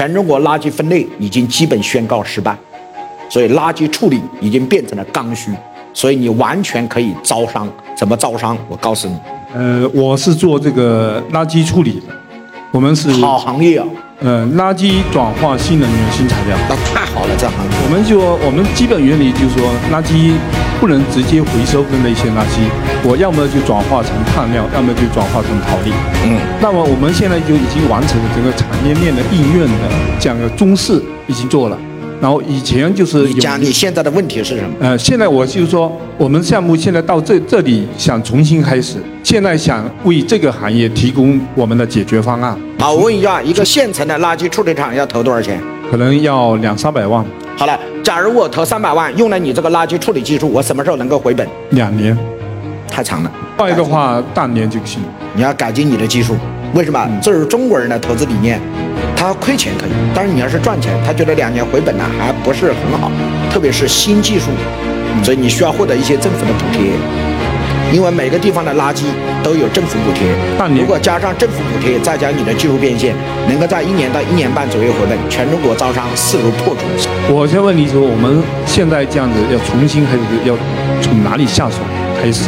全中国垃圾分类已经基本宣告失败，所以垃圾处理已经变成了刚需，所以你完全可以招商。怎么招商？我告诉你，呃，我是做这个垃圾处理的，我们是好行业啊。呃，垃圾转化新能源、新材料，那太好了，这行业。我们就我们基本原理就是说，垃圾不能直接回收的那些垃圾，我要么就转化成碳料，要么就转化成陶粒。嗯，那么我们现在就已经完成了整个产业链的应用的这样的中式已经做了。然后以前就是你讲你现在的问题是什么？呃，现在我就是说，我们项目现在到这这里想重新开始，现在想为这个行业提供我们的解决方案。好，我问一下，一个现成的垃圾处理厂要投多少钱？可能要两三百万。好了，假如我投三百万，用了你这个垃圾处理技术，我什么时候能够回本？两年，太长了。换一个话，半年就行。你要改进你的技术，为什么？这是中国人的投资理念。他亏钱可以，但是你要是赚钱，他觉得两年回本呢，还不是很好。特别是新技术，所以你需要获得一些政府的补贴，因为每个地方的垃圾都有政府补贴。如果加上政府补贴，再加你的技术变现，能够在一年到一年半左右回本，全中国招商势如破竹。我先问你说，我们现在这样子要重新开始，要从哪里下手开始？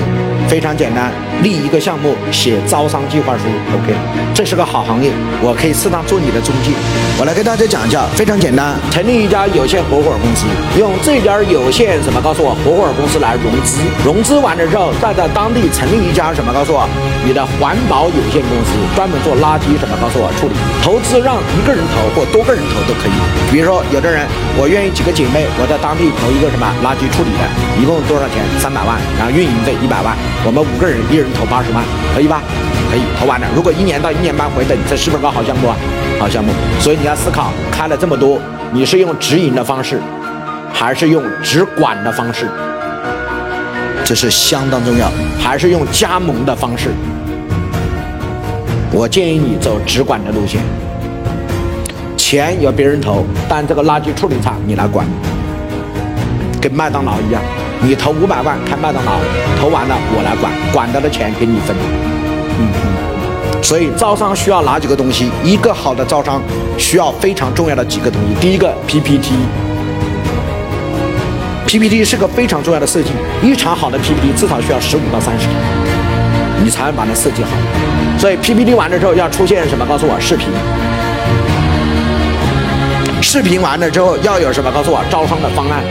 非常简单，立一个项目，写招商计划书，OK，这是个好行业，我可以适当做你的中介。我来跟大家讲一下，非常简单，成立一家有限合伙公司，用这家有限什么告诉我合伙公司来融资，融资完了之后，再在当地成立一家什么告诉我，你的环保有限公司，专门做垃圾什么告诉我处理，投资让一个人投或多个人投都可以。比如说有的人，我愿意几个姐妹，我在当地投一个什么垃圾处理的，一共多少钱？三百万，然后运营费一百万。我们五个人，一人人投八十万，可以吧？可以，投完了。如果一年到一年半回本，这是不是个好项目啊？好项目。所以你要思考，开了这么多，你是用直营的方式，还是用直管的方式？这是相当重要。还是用加盟的方式？我建议你走直管的路线，钱由别人投，但这个垃圾处理厂你来管，跟麦当劳一样。你投五百万开麦当劳，投完了我来管，管到的钱给你分。嗯嗯。所以招商需要哪几个东西？一个好的招商需要非常重要的几个东西。第一个 PPT，PPT 是个非常重要的设计。一场好的 PPT 至少需要十五到三十天，你才能把它设计好。所以 PPT 完了之后要出现什么？告诉我视频。视频完了之后要有什么？告诉我招商的方案。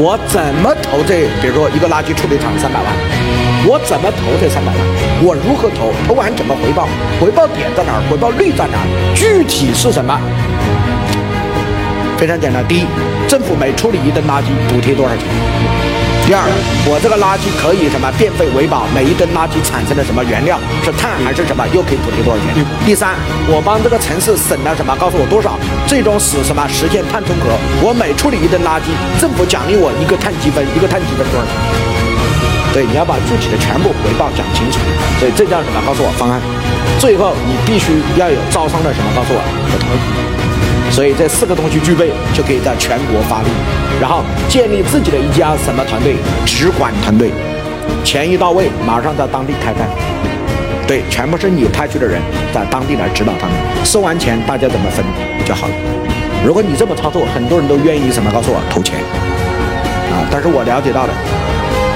我怎么投这？比如说一个垃圾处理厂三百万，我怎么投这三百万？我如何投？投完怎么回报？回报点在哪儿？回报率在哪儿？具体是什么？非常简单，第一，政府每处理一吨垃圾补贴多少钱？第二，我这个垃圾可以什么变废为宝？每一吨垃圾产生的什么原料是碳还是什么？又可以补贴多少钱？第三，我帮这个城市省了什么？告诉我多少？最终使什么实现碳中和？我每处理一吨垃圾，政府奖励我一个碳积分，一个碳积分多少钱？对，你要把具体的全部回报讲清楚。所以这叫什么？告诉我方案。最后，你必须要有招商的什么？告诉我合同。所以这四个东西具备，就可以在全国发力，然后建立自己的一家什么团队？直管团队，钱一到位，马上在当地开干。对，全部是你派去的人，在当地来指导他们。收完钱，大家怎么分就好了。如果你这么操作，很多人都愿意什么？告诉我投钱啊！但是我了解到的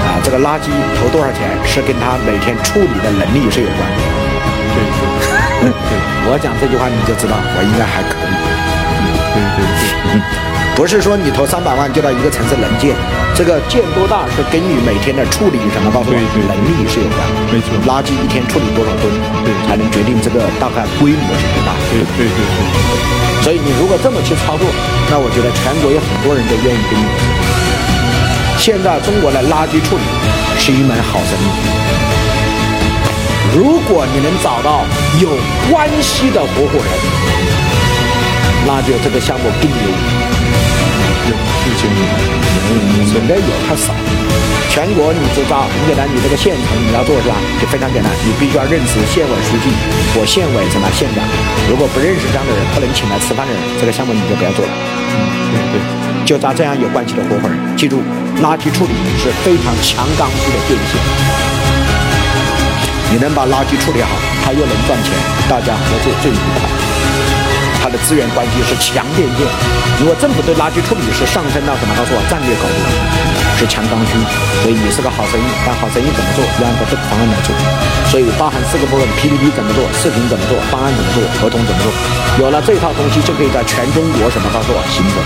啊，这个垃圾投多少钱，是跟他每天处理的能力是有关的。对对对，我讲这句话你就知道，我应该还可以。对对对，不是说你投三百万就到一个城市能建，这个建多大是跟你每天的处理什么告诉我能力是有关。没错，垃圾一天处理多少吨，对，才能决定这个大概规模是多大。对对对对。所以你如果这么去操作，那我觉得全国有很多人都愿意跟你。现在中国的垃圾处理是一门好生意，如果你能找到有关系的合伙人。那就这个项目更牛，有有钱有，现在有太少。全国你。知道，很简单，你。这个县城你。要做是吧？就非常简单，你。必须要认识县委书记或县委什么县长。如果不认识这样的人，不能请来吃饭的人，这个项目你。就不要做了。嗯，对对，就找这样有关系的合伙人。记住，垃圾处理是非常强刚需的变现。你。能把垃圾处理好，他又能赚钱，大家合作最愉快。它的资源关系是强变现。如果政府对垃圾处理是上升到什么？告诉我战略高度，是强刚需。所以你是个好生意，但好生意怎么做？要按照这个方案来做。所以包含四个部分：PPT 怎么做，视频怎么做，方案怎么做，合同怎么做。有了这套东西，就可以在全中国什么？告诉我行走。